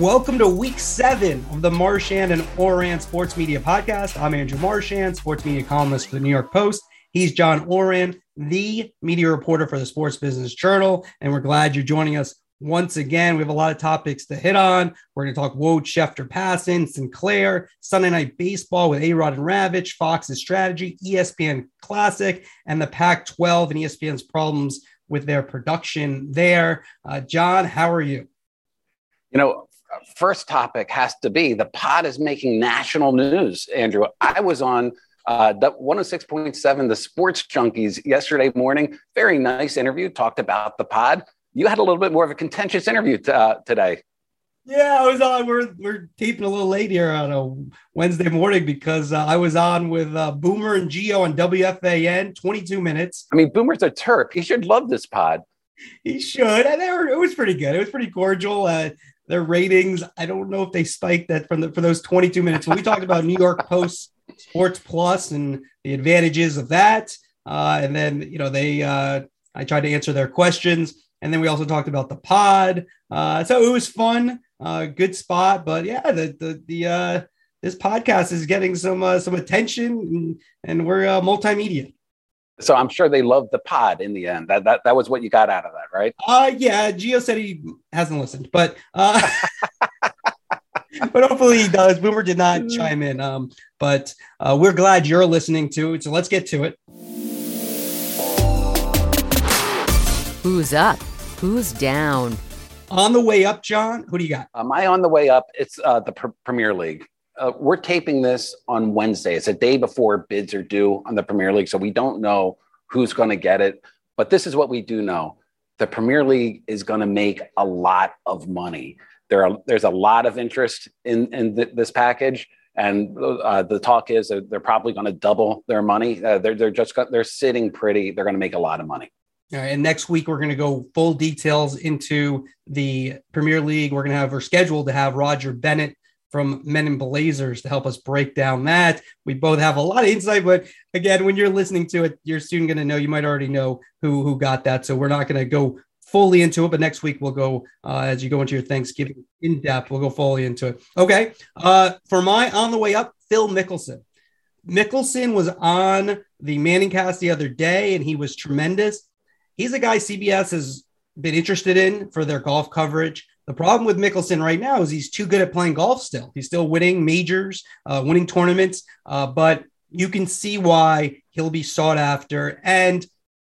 Welcome to week seven of the Marchand and Ourand Sports Media Podcast. I'm Andrew Marchand, sports media columnist for the New York Post. He's John Ourand, the media reporter for the Sports Business Journal. And we're glad you're joining us once again. We have a lot of topics to hit on. We're going to talk Woj Schefter Passan, Sinclair, Sunday Night Baseball with A Rod and Ravech, Fox's strategy, ESPN Classic, and the Pac 12 and ESPN's problems with their production there. Uh, John, how are you? You know, first topic has to be the pod is making national news, Andrew. I was on uh, the 106.7, the Sports Junkies, yesterday morning. Very nice interview. Talked about the pod. You had a little bit more of a contentious interview t- uh, today. Yeah, I was on. We're we're taping a little late here on a Wednesday morning because uh, I was on with uh, Boomer and Gio on WFAN, 22 minutes. I mean, Boomer's a Terp. He should love this pod. He should. And they were, it was pretty good. It was pretty cordial. Uh, their ratings, I don't know if they spiked that from the for those 22 minutes. When we talked about New York Post Sports Plus and the advantages of that. Uh, and then, you know, they, uh, I tried to answer their questions. And then we also talked about the pod. Uh, so it was fun, uh, good spot. But yeah, the, the, the, uh, this podcast is getting some, uh, some attention and, and we're multimedia. So I'm sure they loved the pod in the end. That, that, that was what you got out of that, right? Uh, yeah. Gio said he hasn't listened, but, uh, but hopefully he does. Boomer did not mm. chime in. Um, but uh, we're glad you're listening to it. So let's get to it. Who's up? Who's down? On the way up, John. Who do you got? Am I on the way up? It's uh, the pr- Premier League. Uh, we're taping this on Wednesday. It's a day before bids are due on the Premier League, so we don't know who's going to get it. But this is what we do know: the Premier League is going to make a lot of money there are there's a lot of interest in in th- this package and uh, the talk is that they're probably going to double their money uh, they're, they're just they're sitting pretty they're going to make a lot of money and next week we're going to go full details into the Premier League. We're going to have we're scheduled to have Roger Bennett from Men in Blazers to help us break down that. We both have a lot of insight, but again, when you're listening to it, you're soon going to know. You might already know who who got that, so we're not going to go fully into it, but next week we'll go uh, as you go into your Thanksgiving in depth. We'll go fully into it. Okay. Uh, for my on the way up, Phil Mickelson. Mickelson was on the Manning cast the other day, and he was tremendous. He's a guy CBS has been interested in for their golf coverage. The problem with Mickelson right now is he's too good at playing golf still. He's still winning majors, uh, winning tournaments, uh, but you can see why he'll be sought after. And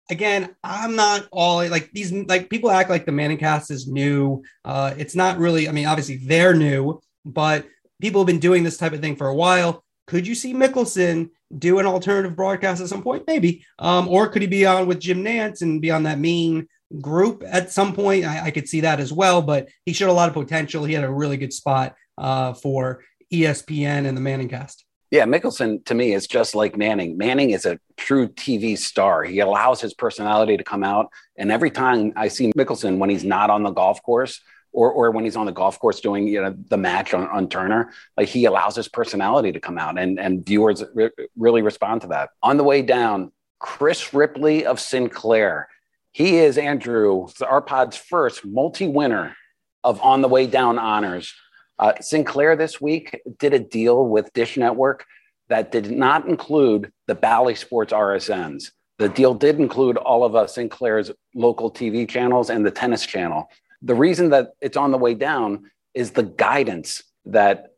again, I'm not all like these like people act like the Manning cast is new. Uh, it's not really, I mean, obviously they're new, but people have been doing this type of thing for a while. Could you see Mickelson do an alternative broadcast at some point? Maybe. Um, or could he be on with Jim Nantz and be on that main group at some point? I, I could see that as well, but he showed a lot of potential. He had a really good spot uh, for ESPN and the Manning cast. Yeah, Mickelson to me is just like Manning. Manning is a true TV star. He allows his personality to come out. And every time I see Mickelson when he's not on the golf course or, or when he's on the golf course doing you know the match on, on Turner, like he allows his personality to come out and, and viewers re- really respond to that. On the way down, Chris Ripley of Sinclair. He is Andrew, our pod's first multi-winner of On the Way Down honors uh, Sinclair this week did a deal with Dish Network that did not include the Bally Sports RSNs. The deal did include all of uh, Sinclair's local TV channels and the tennis channel. The reason that it's on the way down is the guidance that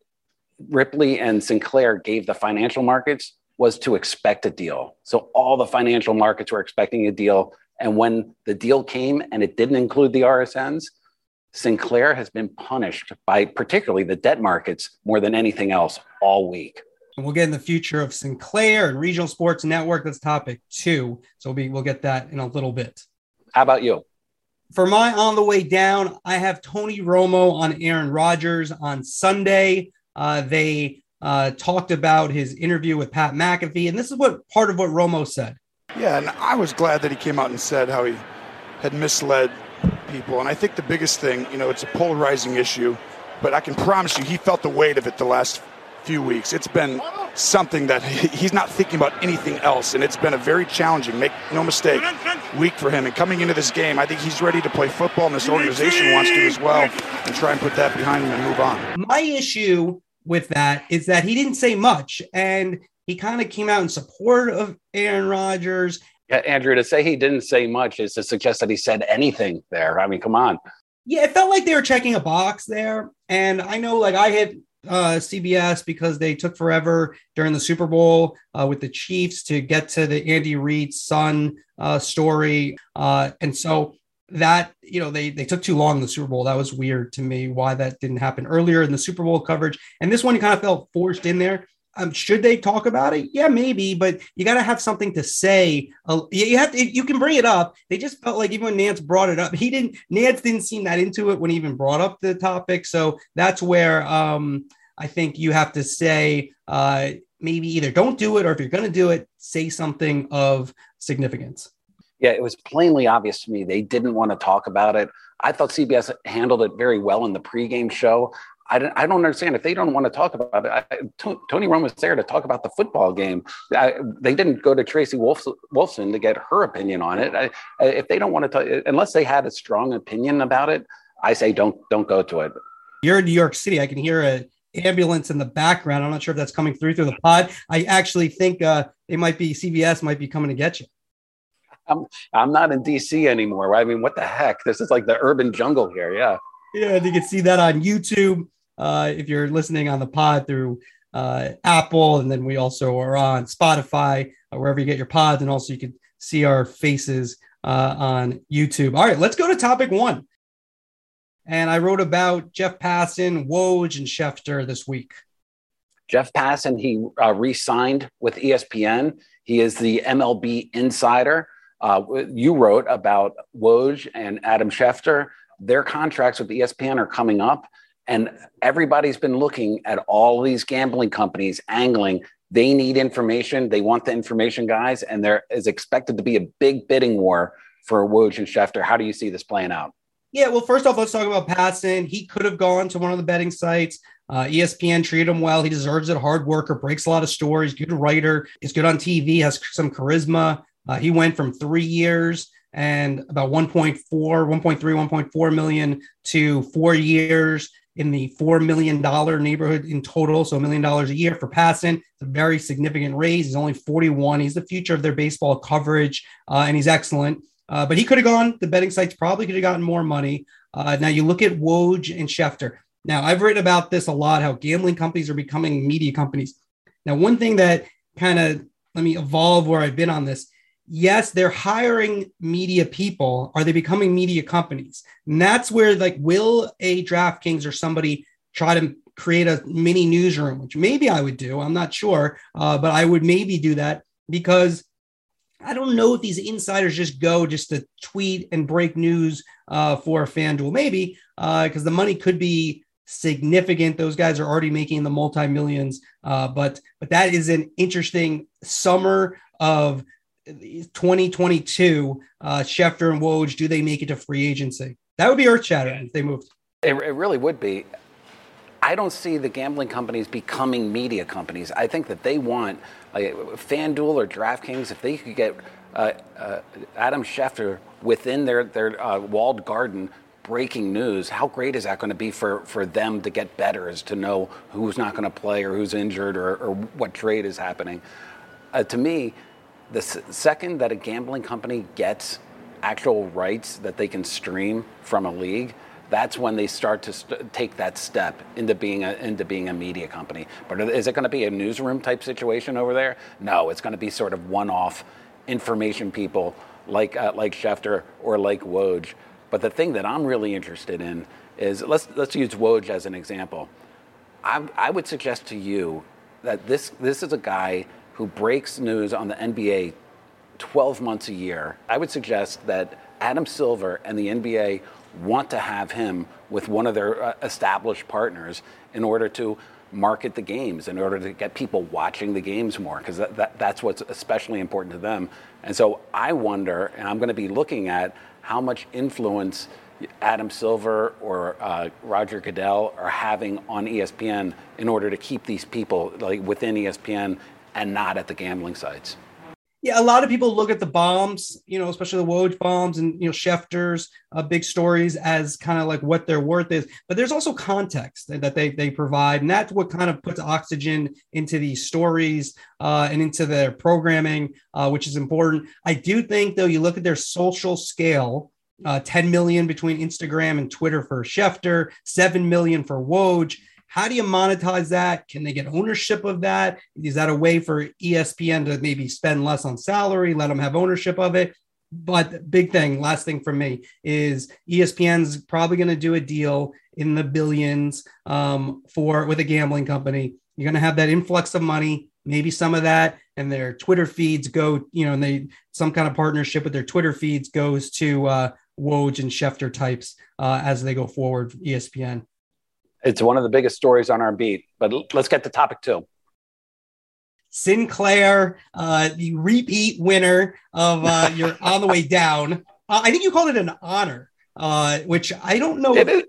Ripley and Sinclair gave the financial markets was to expect a deal. So all the financial markets were expecting a deal. And when the deal came and it didn't include the RSNs, Sinclair has been punished by particularly the debt markets more than anything else all week. And we'll get in the future of Sinclair and Regional Sports Network. That's topic two. So we'll, be, we'll get that in a little bit. How about you? For my on the way down, I have Tony Romo on Aaron Rodgers on Sunday. Uh, they uh, talked about his interview with Pat McAfee, and this is what part of what Romo said. Yeah, and I was glad that he came out and said how he had misled people. And I think the biggest thing, you know, it's a polarizing issue, but I can promise you he felt the weight of it the last few weeks. It's been something that he's not thinking about anything else. And it's been a very challenging, make no mistake, week for him. And coming into this game, I think he's ready to play football, and this organization wants to as well, and try and put that behind him and move on. My issue with that is that he didn't say much. And he kind of came out in support of Aaron Rodgers. Yeah, Andrew, to say he didn't say much is to suggest that he said anything there. I mean, come on. Yeah, it felt like they were checking a box there. And I know, like, I hit uh, CBS because they took forever during the Super Bowl uh, with the Chiefs to get to the Andy Reid son uh, story. Uh, and so that, you know, they, they took too long in the Super Bowl. That was weird to me why that didn't happen earlier in the Super Bowl coverage. And this one kind of felt forced in there. Um, should they talk about it? Yeah, maybe, but you got to have something to say. Uh, you have to, you can bring it up. They just felt like even when Nantz brought it up, he didn't. Nantz didn't seem that into it when he even brought up the topic. So that's where um, I think you have to say uh, maybe either don't do it, or if you're going to do it, say something of significance. Yeah, it was plainly obvious to me they didn't want to talk about it. I thought CBS handled it very well in the pregame show. I don't, I don't understand if they don't want to talk about it. I, T- Tony Romo was there to talk about the football game. I, they didn't go to Tracy Wolf, Wolfson to get her opinion on it. I, if they don't want to talk, unless they had a strong opinion about it, I say don't don't go to it. You're in New York City. I can hear a ambulance in the background. I'm not sure if that's coming through through the pod. I actually think uh, it might be CBS might be coming to get you. I'm I'm not in DC anymore. I mean, what the heck? This is like the urban jungle here. Yeah. Yeah, you can see that on YouTube uh, if you're listening on the pod through uh, Apple, and then we also are on Spotify, uh, wherever you get your pods, and also you can see our faces uh, on YouTube. All right, let's go to topic one. And I wrote about Jeff Passan, Woj, and Schefter this week. Jeff Passan, he uh, re-signed with ESPN. He is the MLB insider. Uh, you wrote about Woj and Adam Schefter. Their contracts with ESPN are coming up. And everybody's been looking at all these gambling companies angling. They need information. They want the information, guys. And there is expected to be a big bidding war for Woj and Schefter. How do you see this playing out? Yeah, well, first off, let's talk about Passan. He could have gone to one of the betting sites. Uh, ESPN treated him well. He deserves it. Hard worker, breaks a lot of stories, good writer, is good on TV, has some charisma. Uh, he went from three years and about 1.4, 1.3, 1.4 million to four years in the $4 million neighborhood in total. So a million dollars a year for Passan. It's a very significant raise. He's only 41. He's the future of their baseball coverage, uh, and he's excellent. Uh, but he could have gone, the betting sites probably could have gotten more money. Uh, now you look at Woj and Schefter. Now I've written about this a lot, how gambling companies are becoming media companies. Now, one thing that kind of let me evolve where I've been on this yes, they're hiring media people. Are they becoming media companies? And that's where, like, will a DraftKings or somebody try to create a mini newsroom, which maybe I would do. I'm not sure, uh, but I would maybe do that because I don't know if these insiders just go just to tweet and break news uh, for FanDuel. Maybe because uh, the money could be significant. Those guys are already making the multi millions, uh, but but that is an interesting summer of 2022, uh, Schefter and Woj, do they make it to free agency? That would be earth shattering if they moved. It, it really would be. I don't see the gambling companies becoming media companies. I think that they want, like FanDuel or DraftKings, if they could get uh, uh, Adam Schefter within their, their uh, walled garden breaking news, how great is that going to be for, for them to get better betters to know who's not going to play or who's injured or, or what trade is happening? Uh, to me, the second that a gambling company gets actual rights that they can stream from a league, that's when they start to st- take that step into being a into being a media company. But is it going to be a newsroom type situation over there? No, it's going to be sort of one-off information people like uh, like Schefter or like Woj. But the thing that I'm really interested in is let's let's use Woj as an example. I, I would suggest to you that this this is a guy who breaks news on the NBA 12 months a year, I would suggest that Adam Silver and the NBA want to have him with one of their uh, established partners in order to market the games, in order to get people watching the games more, because that, that, that's what's especially important to them. And so I wonder, and I'm going to be looking at how much influence Adam Silver or uh, Roger Goodell are having on ESPN in order to keep these people like within ESPN and not at the gambling sites. Yeah, a lot of people look at the bombs, you know, especially the Woj bombs and you know Schefter's uh, big stories as kind of like what their worth is. But there's also context that they they provide, and that's what kind of puts oxygen into these stories uh, and into their programming, uh, which is important. I do think though, you look at their social scale. Uh, 10 million between Instagram and Twitter for Schefter, 7 million for Woj how do you monetize that? Can they get ownership of that? Is that a way for ESPN to maybe spend less on salary, let them have ownership of it? But big thing, last thing for me is ESPN's probably going to do a deal in the billions um, for with a gambling company. You're going to have that influx of money, maybe some of that, and their Twitter feeds go, you know, and they some kind of partnership with their Twitter feeds goes to uh, Woj and Schefter types uh, as they go forward. ESPN. It's one of the biggest stories on our beat. But let's get to topic two. Sinclair, uh, the repeat winner of uh, your On the Way Down. Uh, I think you called it an honor, uh, which I don't know. It is,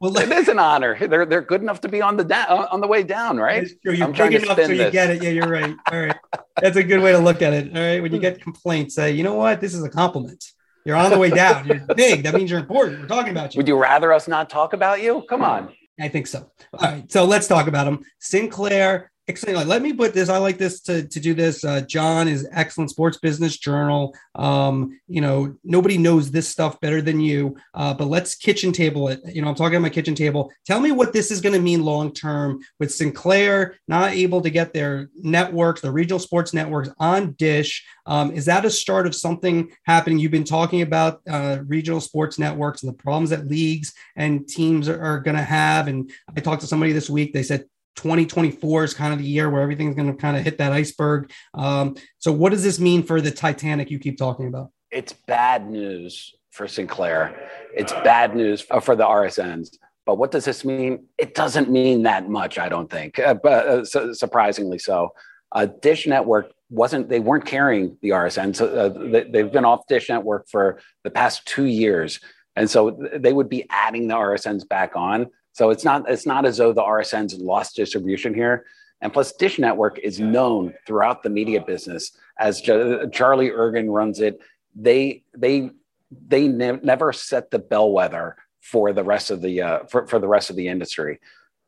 well, it is an honor. They're they're good enough to be on the da- on the way down, right? You're I'm big enough so this. you get it. Yeah, you're right. All right, that's a good way to look at it. All right, when you get complaints, say, you know what, this is a compliment. You're on the way down. You're big. That means you're important. We're talking about you. Would you rather us not talk about you? Come on. I think so. All right, so let's talk about them. Sinclair Like, let me put this. I like this to, to do this. Uh, John is excellent sports business journal. Um, you know, nobody knows this stuff better than you. Uh, but let's kitchen table it. You know, I'm talking about my kitchen table. Tell me what this is going to mean long term with Sinclair not able to get their networks, the regional sports networks on Dish. Um, is that a start of something happening? You've been talking about uh, regional sports networks and the problems that leagues and teams are, are going to have. And I talked to somebody this week. They said 2024 is kind of the year where everything's going to kind of hit that iceberg. Um, so, what does this mean for the Titanic you keep talking about? It's bad news for Sinclair. It's bad news for the RSNs. But what does this mean? It doesn't mean that much, I don't think, uh, but uh, su- surprisingly so. Uh, Dish Network wasn't, they weren't carrying the RSN. So uh, they, they've been off Dish Network for the past two years. And so they would be adding the RSNs back on. So it's not it's not as though the RSNs lost distribution here. And plus, Dish Network is known throughout the media business as Charlie Ergen runs it. They they they ne- never set the bellwether for the rest of the uh, for, for the rest of the industry.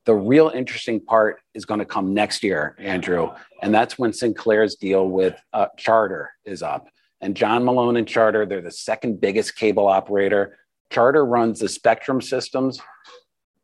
The real interesting part is going to come next year, Andrew, and that's when Sinclair's deal with uh, Charter is up. And John Malone and Charter, they're the second biggest cable operator. Charter runs the Spectrum systems,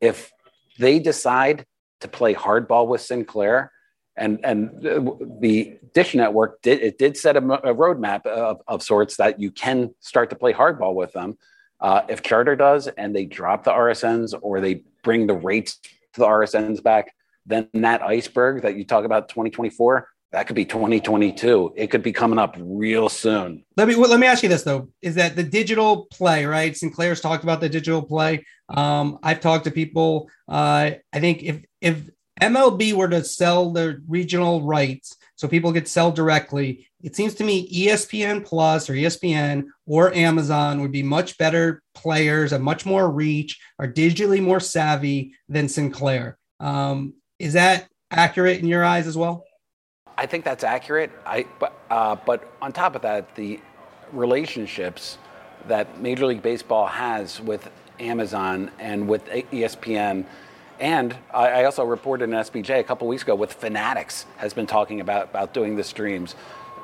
if they decide to play hardball with Sinclair, and and the Dish Network did it did set a, a roadmap of, of, sorts that you can start to play hardball with them. Uh, if Charter does, and they drop the RSNs or they bring the rates to the RSNs back, then that iceberg that you talk about 2024 that could be 2022. It could be coming up real soon. Let me let me ask you this though: is that the digital play right? Sinclair's talked about the digital play. Um, I've talked to people. Uh, I think if if MLB were to sell the regional rights, so people could sell directly, it seems to me ESPN Plus or ESPN or Amazon would be much better players, and much more reach, are digitally more savvy than Sinclair. Um, is that accurate in your eyes as well? I think that's accurate. I but uh, but on top of that, the relationships that Major League Baseball has with Amazon and with ESPN. And I also reported in SBJ a couple weeks ago with Fanatics has been talking about, about doing the streams.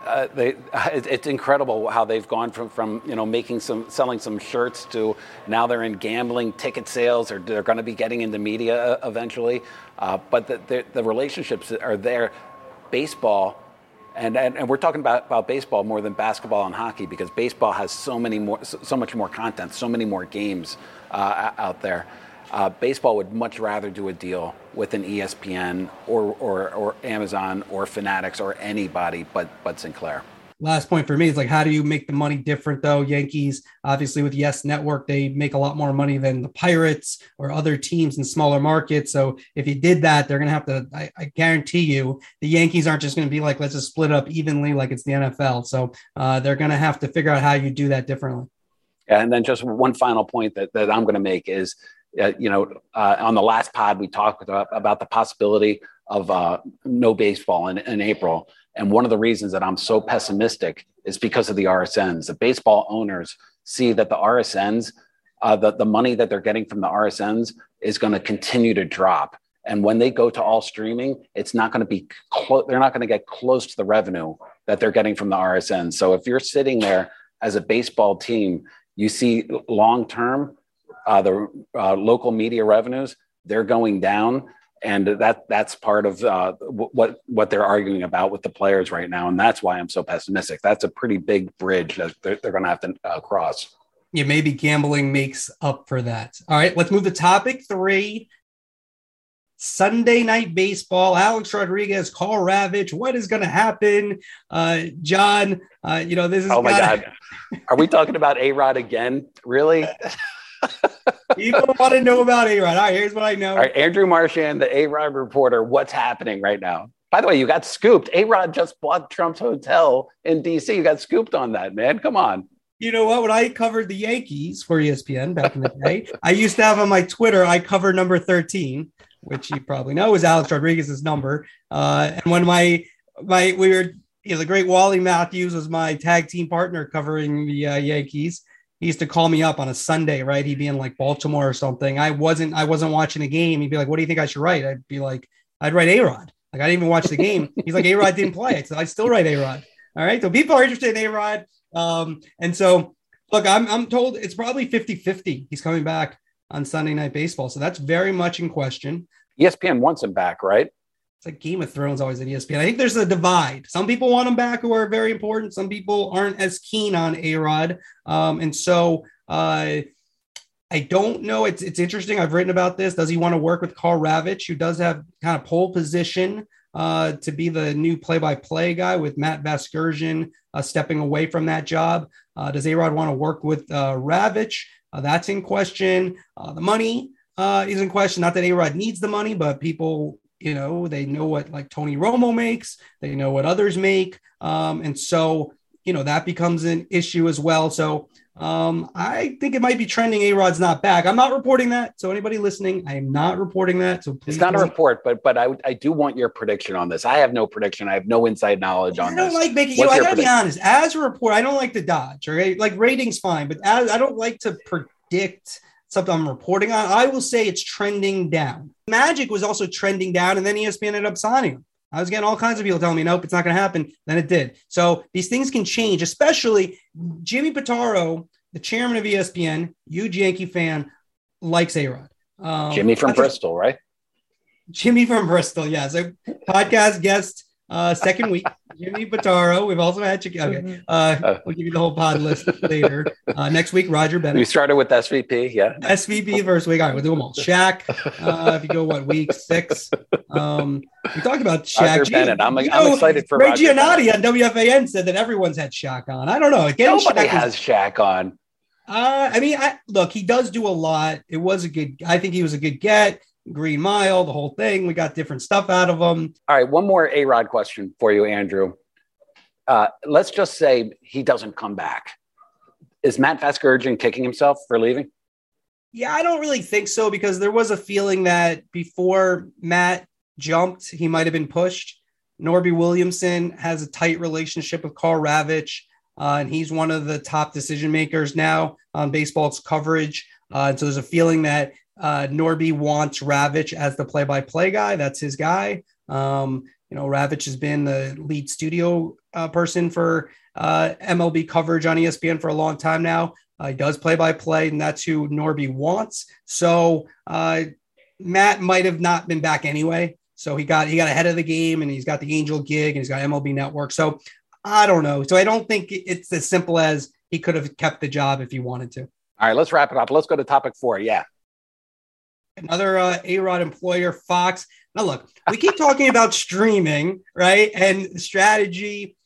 Uh, they, it, it's incredible how they've gone from, from you know making some selling some shirts to now they're in gambling ticket sales or they're going to be getting into media uh, eventually. Uh, but the, the, the relationships are there baseball, and, and, and we're talking about, about baseball more than basketball and hockey because baseball has so many more, so much more content, so many more games uh, out there. Uh, baseball would much rather do a deal with an ESPN or, or, or Amazon or Fanatics or anybody but, but Sinclair last point for me is like how do you make the money different though? Yankees obviously with yes network they make a lot more money than the pirates or other teams in smaller markets. So if you did that they're going to have to I, I, guarantee you the yankees aren't just going to be like let's just split up evenly like it's the nfl so uh, they're going to have to figure out how you do that differently. Yeah, And then just one final point that, that I'm going to make is, uh, you know, uh, on the last pod, we talked about, about the possibility of uh, no baseball in, in April. And one of the reasons that I'm so pessimistic is because of the RSNs. The baseball owners see that the RSNs, uh, the, the money that they're getting from the RSNs is going to continue to drop. And when they go to all streaming, it's not going to be, clo- they're not going to get close to the revenue that they're getting from the RSN. So if you're sitting there as a baseball team, you see long term, uh, the uh, local media revenues, they're going down. And that that's part of uh, what what they're arguing about with the players right now, and that's why I'm so pessimistic. That's a pretty big bridge that they're, they're going to have to uh, cross. Yeah, maybe gambling makes up for that. All right, let's move to topic three. Sunday night baseball, Alex Rodriguez, Karl Ravech. What is going to happen? Uh, John, uh, you know, this is. Oh my gotta... God. Are we talking about A Rod again? Really? People want to know about A Rod. All right, here's what I know. All right, Andrew Marchand, the A Rod reporter. What's happening right now? By the way, you got scooped. A Rod just bought Trump's hotel in DC. You got scooped on that, man. Come on. You know what? When I covered the Yankees for ESPN back in the day, I used to have on my Twitter, I cover number 13 which you probably know is Alex Rodriguez's number. Uh, and when my my we were you know, the great Wally Matthews was my tag team partner covering the uh, Yankees. He used to call me up on a Sunday, right? He'd be in like Baltimore or something. I wasn't I wasn't watching a game. He'd be like, "What do you think I should write?" I'd be like, "I'd write A Rod." Like I didn't even watch the game. He's like, "A Rod didn't play." I "I still write A Rod." All right. So people are interested in A Rod. Um, and so look, I'm I'm told it's probably 50-50. He's coming back on Sunday Night Baseball. So that's very much in question. ESPN wants him back, right? It's like Game of Thrones always at ESPN. I think there's a divide. Some people want him back who are very important. Some people aren't as keen on A Rod. Um, and so uh, I don't know. It's it's interesting. I've written about this. Does he want to work with Karl Ravech, who does have kind of pole position uh, to be the new play-by-play guy with Matt Vasgersian uh, stepping away from that job? Uh, does A Rod want to work with uh, Ravech? Uh, that's in question. The money uh, is in question. Not that A Rod needs the money, but people, you know, they know what like Tony Romo makes, they know what others make. Um, and so, you know, that becomes an issue as well. So um, I think it might be trending. A Rod's not back. I'm not reporting that. So anybody listening, I am not reporting that. So it's not a report, but but I I do want your prediction on this. I have no prediction. I have no inside knowledge on this. I don't this. like making. you know, I gotta prediction? be honest. As a report, I don't like to dodge. Right, like ratings fine, but as I don't like to predict something I'm reporting on. I will say it's trending down. Magic was also trending down, and then ESPN ended up signing him. I was getting all kinds of people telling me, nope, it's not going to happen. Then it did. So these things can change, especially Jimmy Pitaro, the chairman of ESPN, huge Yankee fan, likes A Rod. Um, Jimmy from Bristol, right? Jimmy from Bristol, yes. A podcast guest uh, second week, Jimmy Pitaro. We've also had Chicago. Okay. Mm-hmm. Uh, uh, we'll give you the whole pod list later. Uh, next week, Roger Bennett. We started with SVP, yeah. SVP first week. All right, we'll do them all. Shaq. Uh, if you go what week six, um, we talked about Shaq. Roger Bennett. I'm, I'm know, excited for Ray Roger Giannotti on WFAN said that everyone's had Shaq on. I don't know. Again, Nobody Shaq has Shaq on. Uh, I mean, I, look, he does do a lot. It was a good. I think he was a good get. Green Mile, the whole thing. We got different stuff out of them. All right, one more A Rod question for you, Andrew. Uh, let's just say he doesn't come back. Is Matt Vasgersian kicking himself for leaving? Yeah, I don't really think so because there was a feeling that before Matt jumped, he might have been pushed. Norby Williamson has a tight relationship with Karl Ravech, uh, and he's one of the top decision makers now on baseball's coverage. Uh, and so there's a feeling that uh, Norby wants Ravech as the play-by-play guy. That's his guy. Um, you know, Ravech has been the lead studio uh, person for uh, MLB coverage on ESPN for a long time now. Uh, he does play-by-play, and that's who Norby wants. So uh, Matt might have not been back anyway. So he got he got ahead of the game, and he's got the Angel gig, and he's got MLB Network. So I don't know. So I don't think it's as simple as he could have kept the job if he wanted to. All right, let's wrap it up. Let's go to topic four. Yeah another uh, A-Rod employer, Fox. Now, look, we keep talking about streaming, right? And strategy.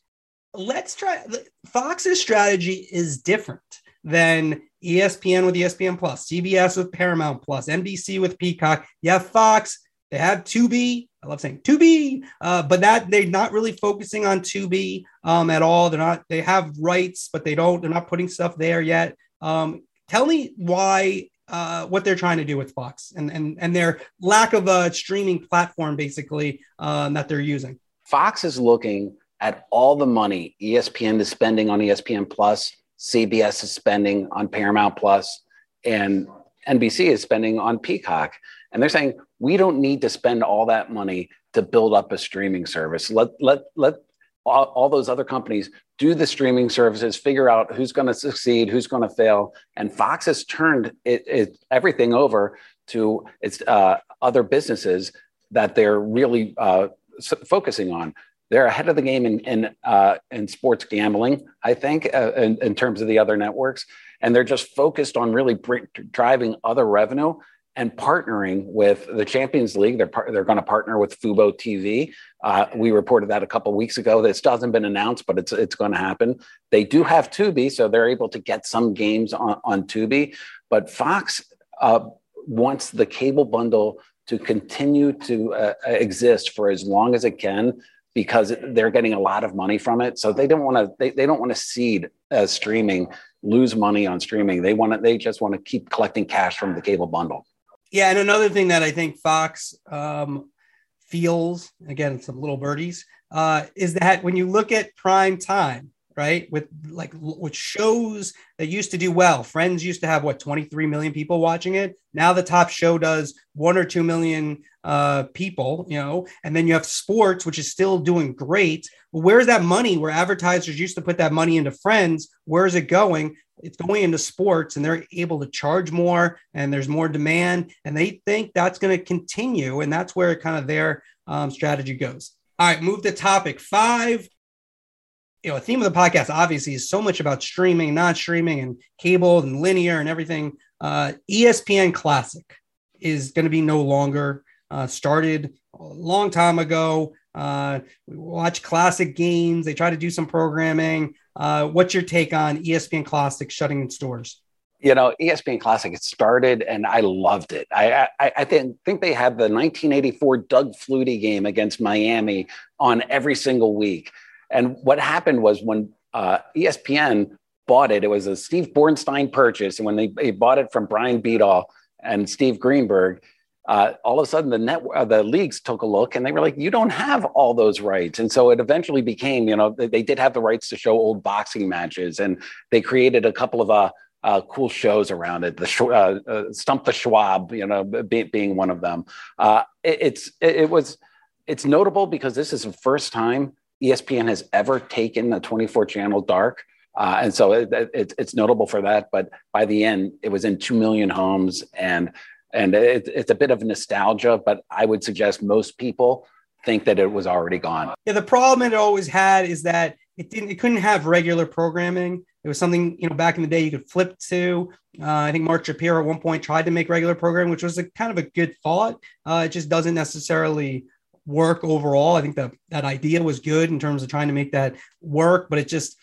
Let's try. Fox's strategy is different than ESPN with ESPN Plus, CBS with Paramount Plus, NBC with Peacock. You have Fox. They have Tubi. I love saying Tubi, uh, but that they're not really focusing on Tubi um, at all. They're not. They have rights, but they don't. They're not putting stuff there yet. Um, tell me why uh, what they're trying to do with Fox and and and their lack of a streaming platform basically uh, that they're using. Fox is looking at all the money ESPN is spending on ESPN Plus, CBS is spending on Paramount Plus, and NBC is spending on Peacock. And they're saying we don't need to spend all that money to build up a streaming service. Let let let all, all those other companies do the streaming services, figure out who's going to succeed, who's going to fail. And Fox has turned it, it everything over to its uh, other businesses that they're really uh, focusing on. They're ahead of the game in in, uh, in sports gambling, I think, uh, in, in, terms of the other networks, and they're just focused on really driving other revenue and partnering with the Champions League. They're par- they're going to partner with Fubo TV. Uh, we reported that a couple weeks ago. This hasn't been announced, but it's it's going to happen. They do have Tubi, so they're able to get some games on, on Tubi. But Fox uh, wants the cable bundle to continue to uh, exist for as long as it can because they're getting a lot of money from it. So they don't want to they, they don't want to seed uh, streaming, lose money on streaming. They want to they just want to keep collecting cash from the cable bundle. Yeah, and another thing that I think Fox um, feels again, some little birdies, uh, is that when you look at prime time, right, with like with shows that used to do well, Friends used to have what 23 million people watching it. Now the top show does one or two million uh, people, you know, and then you have sports, which is still doing great. Where's that money where advertisers used to put that money into Friends? Where is it going? it's going into sports and they're able to charge more and there's more demand and they think that's going to continue and that's where kind of their um, strategy goes all right move to topic five you know a theme of the podcast obviously is so much about streaming not streaming and cable and linear and everything uh, espn classic is going to be no longer uh, started a long time ago uh, we watch classic games they try to do some programming uh, what's your take on ESPN Classic shutting its doors? You know, ESPN Classic, it started and I loved it. I, I, I think, think they had the 1984 Doug Flutie game against Miami on every single week. And what happened was when uh, ESPN bought it, it was a Steve Bornstein purchase. And when they, they bought it from Brian Bedol and Steve Greenberg, uh, all of a sudden the uh, the leagues took a look and they were like you don't have all those rights and so it eventually became you know they, they did have the rights to show old boxing matches and they created a couple of uh, uh, cool shows around it. The uh, uh, Stump the Schwab, you know, be, being one of them. Uh, it, it's it, it, was it's notable because this is the first time ESPN has ever taken a 24 channel dark, uh, and so it, it, it's notable for that. But by the end, it was in two million homes, and and it, it's a bit of nostalgia, but I would suggest most people think that it was already gone. Yeah, the problem it always had is that it didn't, it couldn't have regular programming. It was something you know back in the day you could flip to. Uh, I think Mark Shapiro at one point tried to make regular programming, which was a kind of a good thought. Uh, it just doesn't necessarily work overall. I think that that idea was good in terms of trying to make that work, but it just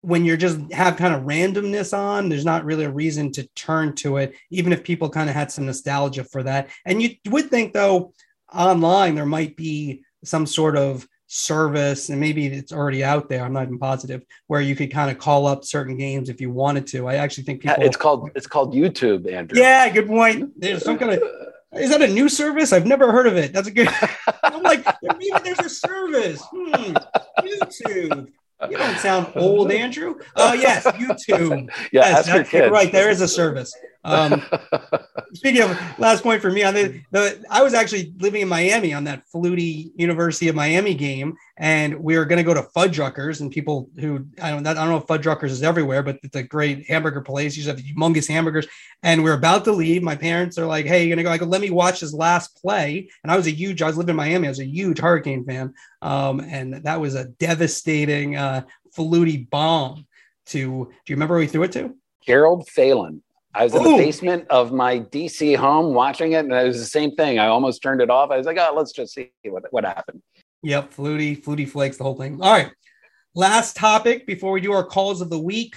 when you're just have kind of randomness on, there's not really a reason to turn to it, even if people kind of had some nostalgia for that. And you would think, though, online there might be some sort of service, and maybe it's already out there. I'm not even positive where you could kind of call up certain games if you wanted to. I actually think people. It's called it's called YouTube, Andrew. Yeah, good point. There's some kind of. Is that a new service? I've never heard of it. That's a good. I'm like, maybe there's a service. Hmm, YouTube. You don't sound old, Andrew. Oh, uh, yes, YouTube. yeah, yes, right. There is a service. Um, speaking of last point for me on the, the, I was actually living in Miami on that Flutie University of Miami game, and we were going to go to Fuddruckers. And people who I don't, I don't know if Fuddruckers is everywhere, but it's a great hamburger place. You have humongous hamburgers. And we are about to leave. My parents are like, "Hey, you're gonna go?" I go, "Let me watch his last play." And I was a huge, I was living in Miami. I was a huge Hurricane fan, um, and that was a devastating uh, Flutie bomb. To do you remember who he threw it to? Gerald Phelan. I was in Ooh. the basement of my DC home watching it, and it was the same thing. I almost turned it off. I was like, "Oh, let's just see what what happened." Yep, Flutie, Flutie flakes, the whole thing. All right, last topic before we do our calls of the week.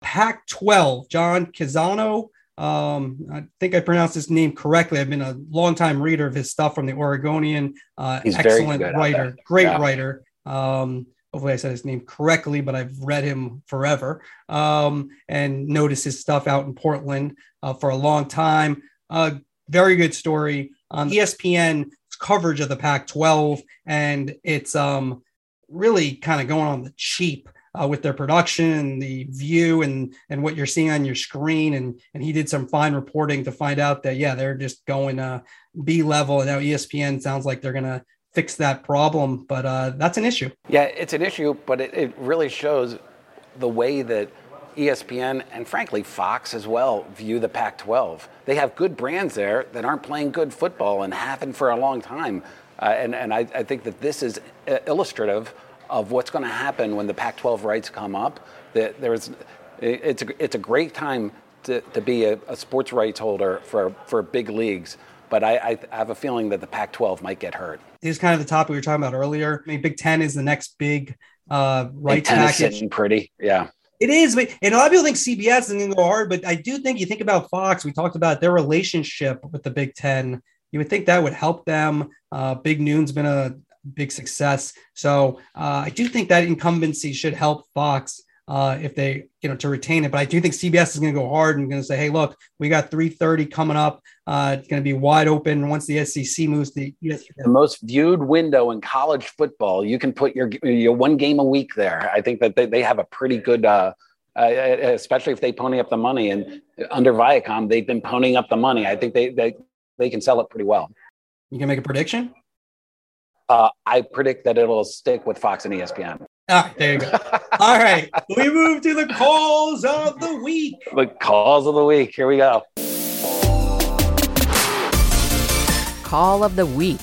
Pac 12, John Canzano. Um, I think I pronounced his name correctly. I've been a long-time reader of his stuff from the Oregonian. Uh, excellent writer, great yeah. writer. Um, hopefully I said his name correctly, but I've read him forever um, and noticed his stuff out in Portland uh, for a long time. Uh, very good story on ESPN coverage of the Pac-12, and it's um, really kind of going on the cheap. Uh, with their production and the view and and what you're seeing on your screen and and he did some fine reporting to find out that yeah they're just going uh B level and now ESPN sounds like they're gonna fix that problem, but uh, that's an issue. Yeah, it's an issue, but it, it really shows the way that ESPN and frankly Fox as well view the Pac 12. They have good brands there that aren't playing good football and haven't for a long time. Uh, and and I, I, think that this is illustrative of what's going to happen when the Pac 12 rights come up. That there's, it's, a, it's a great time to, to be a, a sports rights holder for, for big leagues but I, I, have a feeling that the Pac 12 might get hurt. This is kind of the topic we were talking about earlier. I mean, Big Ten is the next big uh, rights package. pretty, yeah. It is, but and a lot of people think CBS is going to go hard, but I do think you think about Fox. We talked about their relationship with the Big Ten. You would think that would help them. Uh, big Noon's been a big success, so uh, I do think that incumbency should help Fox uh, if they, you know, to retain it. But I do think CBS is going to go hard and going to say, hey, look, we got 330 coming up. Uh, it's going to be wide open once the SEC moves to ESPN. The most viewed window in college football. You can put your, your one game a week there. I think that they, they have a pretty good, uh, uh, especially if they pony up the money. And under Viacom, they've been ponying up the money. I think they, they, they can sell it pretty well. You can make a prediction? Uh, I predict that it'll stick with Fox and ESPN. All right, there you go. All right, we move to the calls of the week. The calls of the week. Here we go. Call of the week.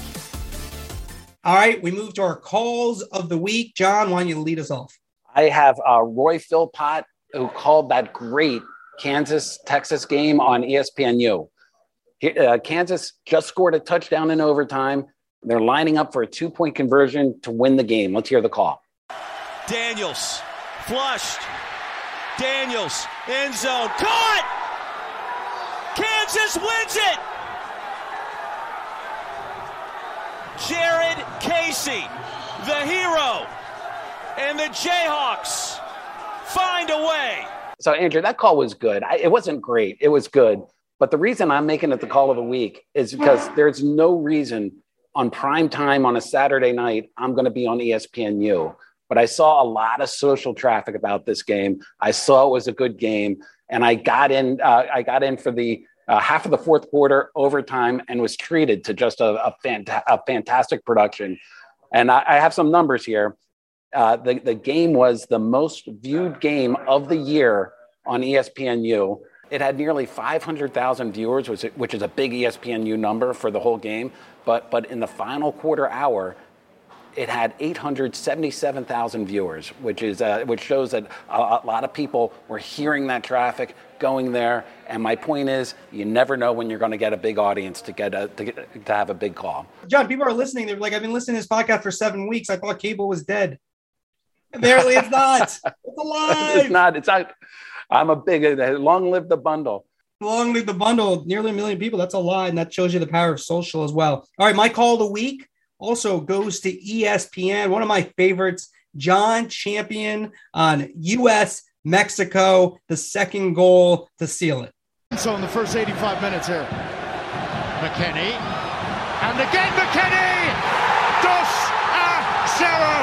All right, we move to our calls of the week. John, why don't you lead us off? I have uh, Roy Philpott, who called that great Kansas Texas game on ESPNU. Uh, Kansas just scored a touchdown in overtime. They're lining up for a two point conversion to win the game. Let's hear the call. Daniels, flushed. Daniels, end zone, caught! Kansas wins it! Jared Casey, the hero, and the Jayhawks find a way. So, Andrew, that call was good. I, it wasn't great, it was good. But the reason I'm making it the call of the week is because there's no reason on prime time on a Saturday night I'm going to be on ESPNU but I saw a lot of social traffic about this game. I saw it was a good game, and I got in. Uh, I got in for the uh, half of the fourth quarter overtime and was treated to just a, a, fanta- a fantastic production. And I, I, have some numbers here. Uh, the, the game was the most viewed game of the year on ESPNU. It had nearly 500,000 viewers, which, is a big ESPNU number for the whole game. But, but in the final quarter hour, it had 877,000 viewers, which is uh, which shows that a, a, lot of people were hearing that traffic going there. And my point is, you never know when you're going to get a big audience to get a to, get, to have a big call. John, people are listening. They're like, I've been listening to this podcast for seven weeks. I thought cable was dead. Apparently, it's not. It's alive. it's not. It's not. I'm a big. Long live the bundle. Long live the bundle. Nearly a million people. That's a lot, and that shows you the power of social as well. All right, my call of the week also goes to ESPN. One of my favorites, John Champion on US Mexico, the second goal to seal it. So in the first 85 minutes here, McKennie, and again McKennie, dos a zero.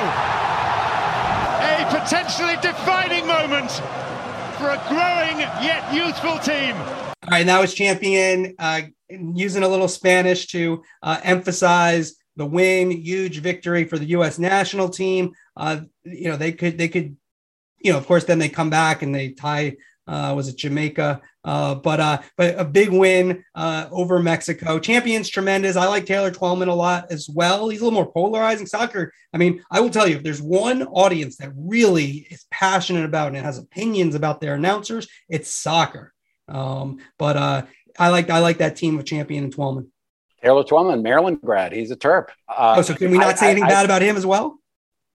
A potentially defining moment for a growing yet youthful team. All right, now it's champion uh, using a little Spanish to uh, emphasize the win, huge victory for the U.S. national team. Uh, you know, they could, they could, you know, of course, then they come back and they tie. Uh, was it Jamaica? Uh, but uh, but a big win uh, over Mexico. Champions tremendous. I like Taylor Twellman a lot as well. He's a little more polarizing soccer. I mean, I will tell you, if there's one audience that really is passionate about and has opinions about their announcers, it's soccer. Um, but uh, I like I like that team of Champion and Twellman. Taylor Twellman, Maryland grad. He's a Terp. Uh, oh, so can we not I, say anything I, bad I, about him as well?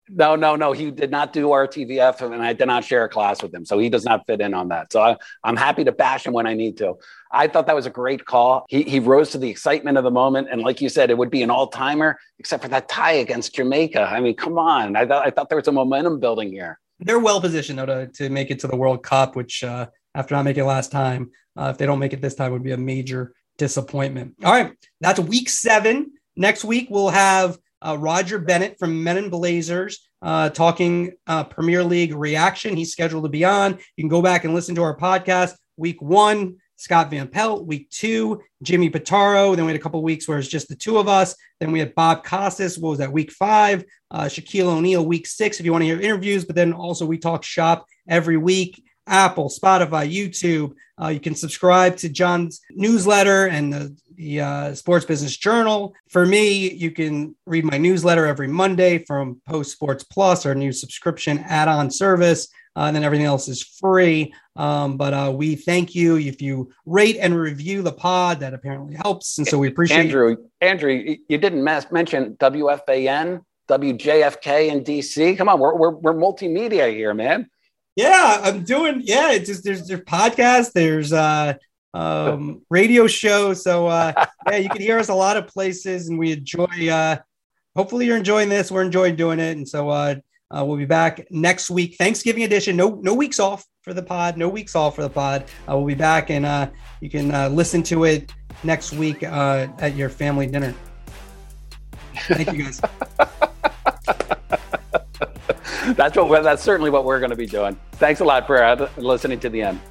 No, no, no. He did not do RTVF, and I did not share a class with him, so he does not fit in on that. So I, am happy to bash him when I need to. I thought that was a great call. He he rose to the excitement of the moment, and like you said, it would be an all timer, except for that tie against Jamaica. I mean, come on. I thought I thought there was a momentum building here. They're well positioned though to, to make it to the World Cup, which uh, after not making it last time, uh, if they don't make it this time, would be a major disappointment. All right, that's week seven. Next week we'll have uh, Roger Bennett from Men and Blazers uh, talking uh, Premier League reaction. He's scheduled to be on. You can go back and listen to our podcast. Week one, Scott Van Pelt. Week two, Jimmy Pitaro. Then we had a couple weeks where it's just the two of us. Then we had Bob Costas. What was that? Week five. Uh, Shaquille O'Neal. Week six. If you want to hear interviews, but then also we talk shop every week. Apple, Spotify, YouTube. Uh, you can subscribe to John's newsletter and the, the uh, Sports Business Journal. For me, you can read my newsletter every Monday from Post Sports Plus, our new subscription add on service. Uh, and then everything else is free. Um, but uh, we thank you if you rate and review the pod. That apparently helps, and so we appreciate Andrew. You. Andrew, you didn't mention WFAN, WJFK in DC. Come on, we're, we're, we're multimedia here, man. Yeah, I'm doing. Yeah, it's just there's there's podcasts, there's uh um radio show. So uh yeah, you can hear us a lot of places, and we enjoy. uh Hopefully, you're enjoying this. We're enjoying doing it, and so uh, uh we'll be back next week, Thanksgiving edition. No no weeks off for the pod. No weeks off for the pod. Uh, we'll be back, and uh you can uh, listen to it next week uh at your family dinner. Thank you guys. that's what that's certainly what we're going to be doing. Thanks a lot for listening to the end.